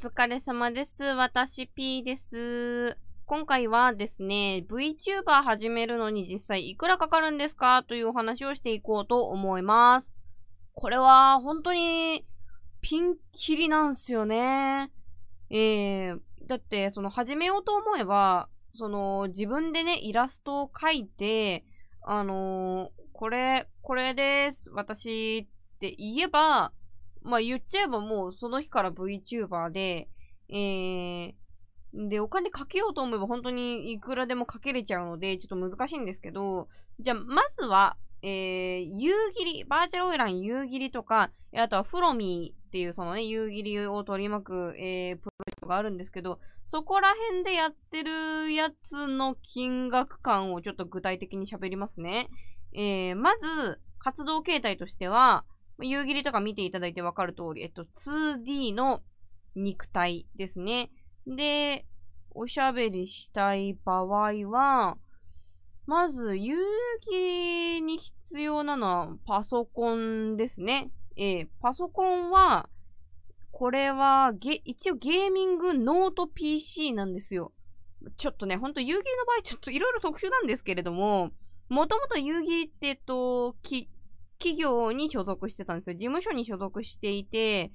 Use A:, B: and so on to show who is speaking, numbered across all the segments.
A: 疲れ様です。私 P です。今回はですね、VTuber 始めるのに実際いくらかかるんですか？というお話をしていこうと思います。これは本当にピンキリなんすよね。えー、だってその始めようと思えば、その自分でね、イラストを描いて、あのー、これ、これです。私って言えば、まあ言っちゃえばもうその日から VTuber で、えー、で、お金かけようと思えば本当にいくらでもかけれちゃうので、ちょっと難しいんですけど、じゃあ、まずは、えー、夕霧、バーチャルオイラン夕霧とか、あとはフロミーっていうそのね、夕霧を取り巻く、えー、プロジェクトがあるんですけど、そこら辺でやってるやつの金額感をちょっと具体的に喋りますね。えー、まず、活動形態としては、夕霧とか見ていただいてわかる通り、えっと、2D の肉体ですね。で、おしゃべりしたい場合は、まず、夕霧に必要なのはパソコンですね。えー、パソコンは、これは、ゲ、一応ゲーミングノート PC なんですよ。ちょっとね、ほんと夕霧の場合ちょっといろいろ特殊なんですけれども、もともと夕霧って、えっと、企業に所属してたんですよ。事務所に所属していて、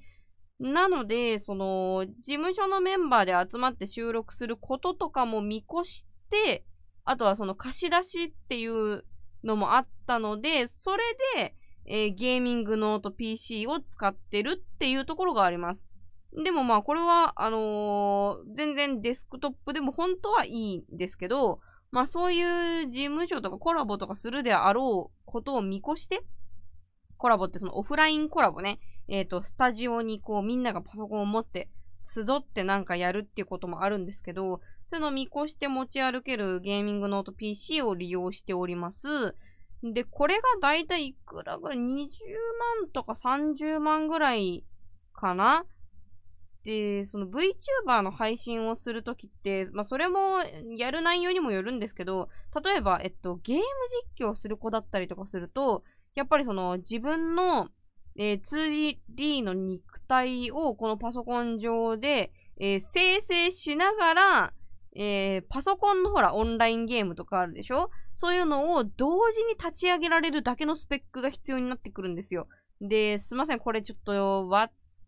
A: なので、その、事務所のメンバーで集まって収録することとかも見越して、あとはその貸し出しっていうのもあったので、それで、えー、ゲーミングノート PC を使ってるっていうところがあります。でもまあこれは、あのー、全然デスクトップでも本当はいいんですけど、まあそういう事務所とかコラボとかするであろうことを見越して、コラボってそのオフラインコラボね、えっ、ー、と、スタジオにこうみんながパソコンを持って集ってなんかやるっていうこともあるんですけど、そういうのを見越して持ち歩けるゲーミングノート PC を利用しております。で、これがだいたいいくらぐらい ?20 万とか30万ぐらいかな？で、その VTuber の配信をするときって、まあ、それもやる内容にもよるんですけど、例えば、えっと、ゲーム実況する子だったりとかすると、やっぱりその自分の、えー、2D の肉体をこのパソコン上で、えー、生成しながら、えー、パソコンのほら、オンラインゲームとかあるでしょ？そういうのを同時に立ち上げられるだけのスペックが必要になってくるんですよ。で、すいません、これちょっと、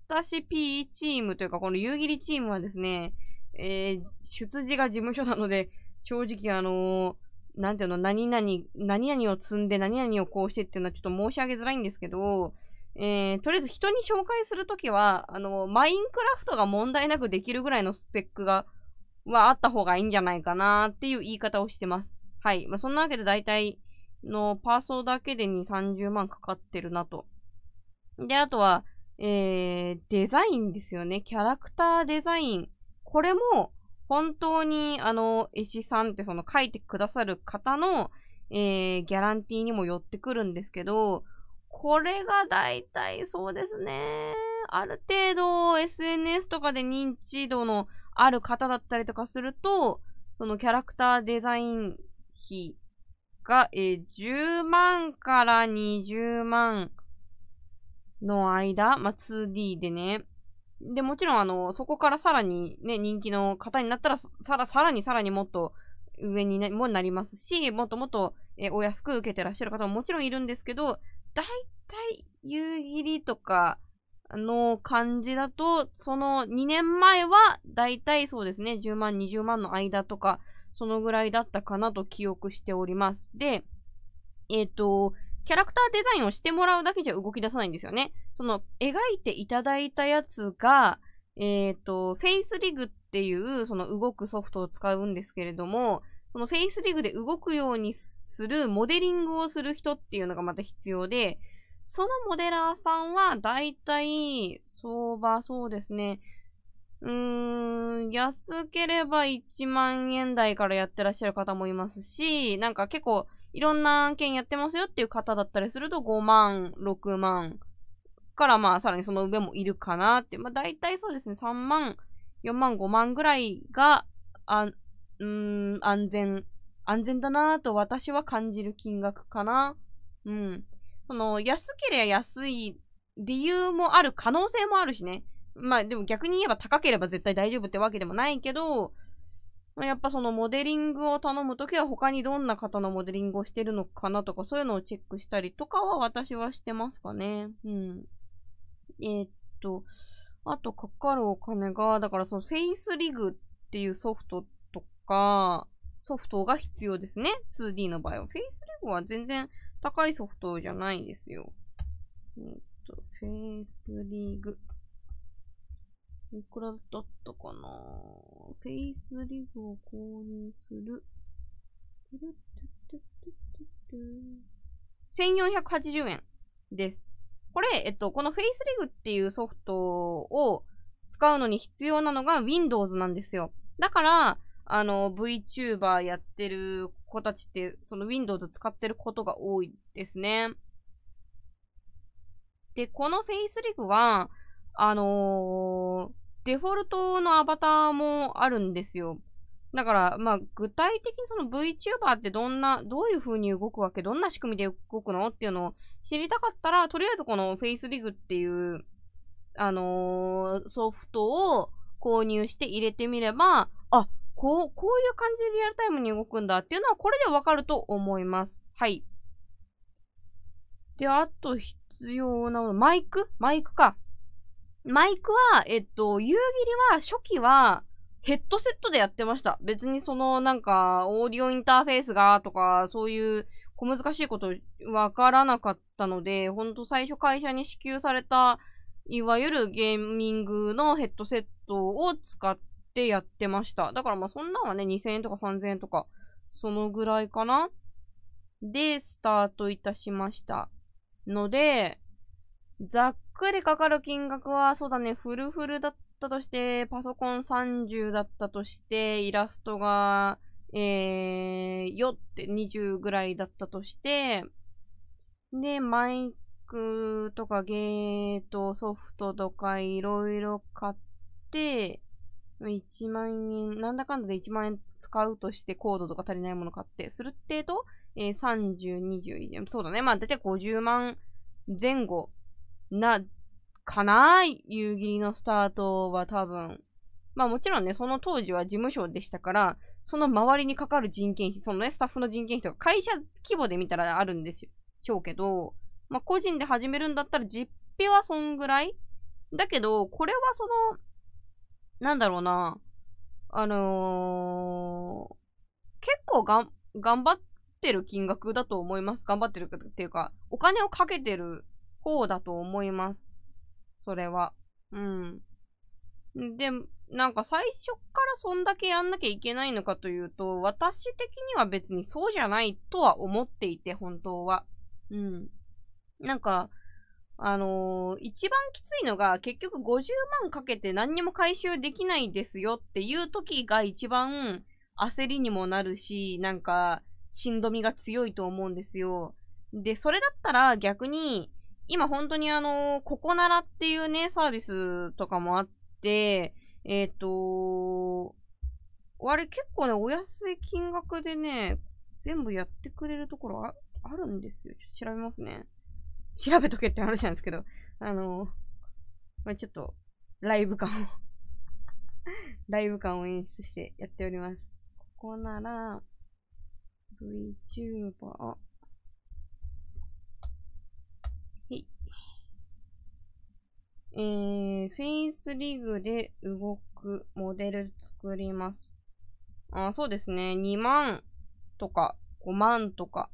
A: 私 P チームというか、この夕霧チームはですね、えー、出自が事務所なので、正直あのー、なんていうの、何々、何々を積んで何々をこうしてっていうのはちょっと申し上げづらいんですけど、えー、とりあえず人に紹介するときは、あの、マインクラフトが問題なくできるぐらいのスペックが、はあった方がいいんじゃないかなっていう言い方をしてます。はい。まあ、そんなわけで大体のパーソーだけで2、30万かかってるなと。で、あとは、えー、デザインですよね。キャラクターデザイン。これも、本当に、あの、絵師さんってその書いてくださる方の、えー、ギャランティーにも寄ってくるんですけど、これが大体そうですね。ある程度 SNS とかで認知度のある方だったりとかすると、そのキャラクターデザイン費が、えー、10万から20万の間、まあ、2D でね、で、もちろん、あの、そこからさらにね、人気の方になったら、さら、さらにさらにもっと上に、もなりますし、もっともっと、えお安く受けてらっしゃる方ももちろんいるんですけど、だいたい夕霧とかの感じだと、その2年前は、だいたいそうですね、10万、20万の間とか、そのぐらいだったかなと記憶しております。で、えっ、ー、と、キャラクターデザインをしてもらうだけじゃ動き出さないんですよね。その、描いていただいたやつが、えっ、ー、と、フェイスリグっていう、その動くソフトを使うんですけれども、そのフェイスリグで動くようにする、モデリングをする人っていうのがまた必要で、そのモデラーさんは、だいたい、相場、そうですね。うーん、安ければ1万円台からやってらっしゃる方もいますし、なんか結構、いろんな案件やってますよっていう方だったりすると5万、6万からまあさらにその上もいるかなって。まあ大体そうですね、3万、4万、5万ぐらいが、あ、うん、安全、安全だなと私は感じる金額かな。うん。その、安ければ安い理由もある可能性もあるしね。まあでも逆に言えば高ければ絶対大丈夫ってわけでもないけど、やっぱそのモデリングを頼むときは他にどんな方のモデリングをしてるのかなとかそういうのをチェックしたりとかは私はしてますかね。うん。えー、っと、あとかかるお金が、だからそのフェイスリグっていうソフトとか、ソフトが必要ですね。2D の場合は。フェイスリグは全然高いソフトじゃないですよ。えー、っと、フェイスリグ。いくらだったかな？フェイスリグを購入する。1480円です。これ、えっと、このフェイスリグっていうソフトを使うのに必要なのが Windows なんですよ。だから、あの、VTuber やってる子たちって、その Windows 使ってることが多いですね。で、このフェイスリグは、あのー、デフォルトのアバターもあるんですよ。だから、まあ、具体的にその VTuber ってどんな、どういう風に動くわけどんな仕組みで動くのっていうのを知りたかったら、とりあえずこの FaceRig っていう、あのー、ソフトを購入して入れてみれば、あ、こう、こういう感じでリアルタイムに動くんだっていうのはこれでわかると思います。はい。で、あと必要なもの、マイク？マイクか。マイクは、えっと、夕霧は初期は、ヘッドセットでやってました。別にその、なんか、オーディオインターフェースが、とか、そういう小難しいことわからなかったので、ほんと最初会社に支給された、いわゆるゲーミングのヘッドセットを使ってやってました。だからまあそんなんはね、2000円とか3000円とか、そのぐらいかなで、スタートいたしました。ので、ざっくりかかる金額は、そうだね、フルフルだったとして、パソコン30だったとして、イラストが、えー、よって20ぐらいだったとして、で、マイクとかゲートソフトとかいろいろ買って、1万円、なんだかんだで1万円使うとしてコードとか足りないもの買って、するってと、えー、30、20、そうだね。まあ、だいたい50万前後なかな夕霧のスタートは多分。まあもちろんね、その当時は事務所でしたから、その周りにかかる人件費、そのね、スタッフの人件費とか会社規模で見たらあるんですよ。しょうけど、まあ個人で始めるんだったら実費はそんぐらいだけど、これはその、なんだろうな、あのー、結構がん、頑張ってる金額だと思います。頑張ってるっていうか、お金をかけてる方だと思います。それは。うん。で、なんか最初からそんだけやんなきゃいけないのかというと、私的には別にそうじゃないとは思っていて、本当は。うん。なんか、あのー、一番きついのが結局50万かけて何にも回収できないですよっていう時が一番焦りにもなるし、なんか、しんどみが強いと思うんですよ。で、それだったら逆に、今本当にあの、ココナラっていうね、サービスとかもあって、えっ、ー、とあれ結構ね、お安い金額でね、全部やってくれるところああるんですよ。ちょっと調べますね。調べとけって話なんですけど、あのまあ、ちょっと、ライブ感を ライブ感を演出してやっております。ここなら、VTuber、えー、フェイスリグで動くモデル作ります。あ、そうですね。2万とか5万とか。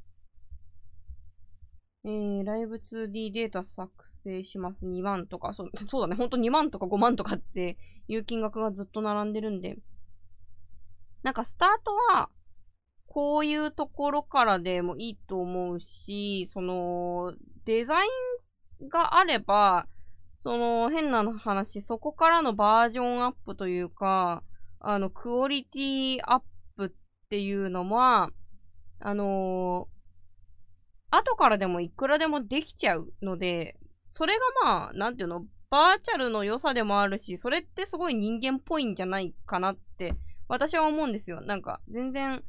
A: えー、ライブ 2D データ作成します。2万とか。そうそうだね。ほんと2万とか5万とかっていう金額がずっと並んでるんで。なんかスタートは、こういうところからでもいいと思うし、その、デザインがあれば、その、変な話、そこからのバージョンアップというか、あの、クオリティアップっていうのは、あのー、後からでもいくらでもできちゃうので、それがまあ、なんていうの、バーチャルの良さでもあるし、それってすごい人間っぽいんじゃないかなって、私は思うんですよ。なんか、全然、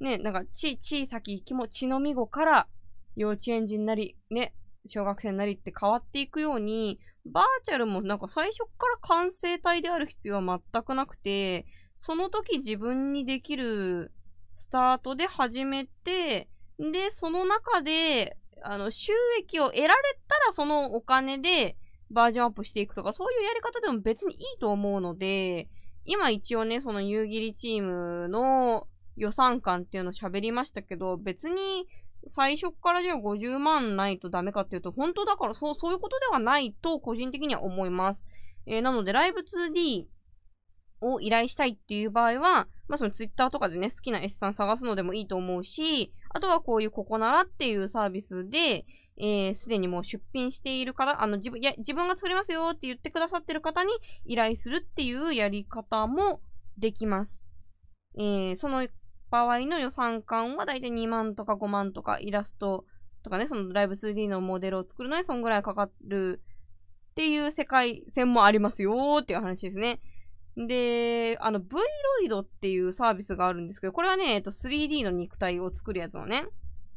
A: ね、なんか、ち、小さき気持ちのみごから幼稚園児になり、ね、小学生なりって変わっていくように、バーチャルもなんか最初から完成体である必要は全くなくて、その時自分にできるスタートで始めて、で、その中で、あの、収益を得られたらそのお金でバージョンアップしていくとか、そういうやり方でも別にいいと思うので、今一応ね、その夕霧チームの予算感っていうのを喋りましたけど、別に最初からじゃあ50万ないとダメかっていうと、本当だからそう、そういうことではないと個人的には思います。えー、なので、ライブ 2D を依頼したいっていう場合は、まあその Twitter とかでね、好きな S さん探すのでもいいと思うし、あとはこういうここならっていうサービスで、えー、すでにもう出品している方、あの、自分、いや、自分が作りますよって言ってくださってる方に依頼するっていうやり方もできます。えー、その場合の予算感はだいたい2万とか5万とかイラストとかね、そのライブ 2D のモデルを作るのにそんぐらいかかるっていう世界線もありますよーっていう話ですね。で、あの、V ロイドっていうサービスがあるんですけど、これはね、えっと、3D の肉体を作るやつのね、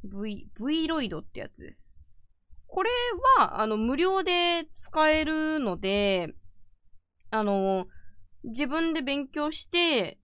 A: V、V ロイドってやつです。これは、あの、無料で使えるので、あの、自分で勉強して、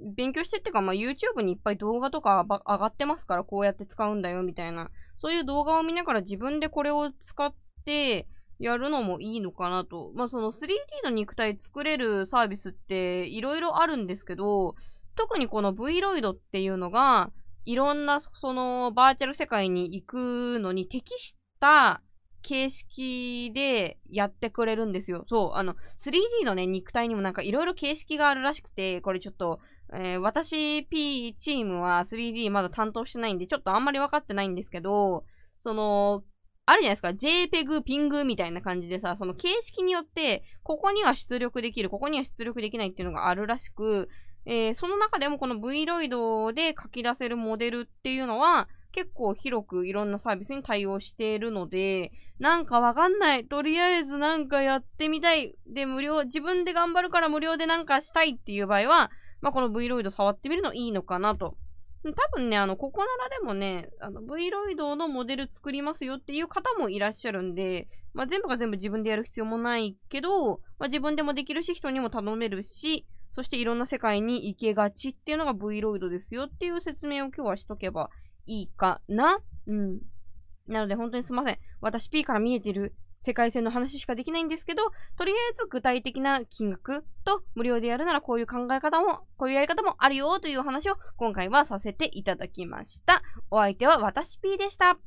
A: 勉強してっていうか、まあ、YouTube にいっぱい動画とか上がってますから、こうやって使うんだよ、みたいな。そういう動画を見ながら自分でこれを使ってやるのもいいのかなと。まあ、その 3D の肉体作れるサービスっていろいろあるんですけど、特にこの V ロイドっていうのが、いろんなそのバーチャル世界に行くのに適した形式でやってくれるんですよ。そう、あの、3D のね、肉体にもなんかいろいろ形式があるらしくて、これちょっとえー、私 P チームは 3D まだ担当してないんで、ちょっとあんまり分かってないんですけど、その、あるじゃないですか。JPEG、ピングみたいな感じでさ、その形式によって、ここには出力できる、ここには出力できないっていうのがあるらしく、えー、その中でもこの V ロイドで書き出せるモデルっていうのは、結構広くいろんなサービスに対応しているので、なんかわかんない。とりあえずなんかやってみたい。で、無料、自分で頑張るから無料でなんかしたいっていう場合は、まあ、この V ロイド触ってみるのいいのかなと。多分ね、あの、ここならでもね、あの、V ロイドのモデル作りますよっていう方もいらっしゃるんで、まあ、全部が全部自分でやる必要もないけど、まあ、自分でもできるし、人にも頼めるし、そしていろんな世界に行けがちっていうのが V ロイドですよっていう説明を今日はしとけばいいかな。うん。なので本当にすいません。私 P から見えてる世界線の話しかできないんですけど、とりあえず具体的な金額と無料でやるならこういう考え方も、こういうやり方もあるよという話を今回はさせていただきました。お相手は私 P でした。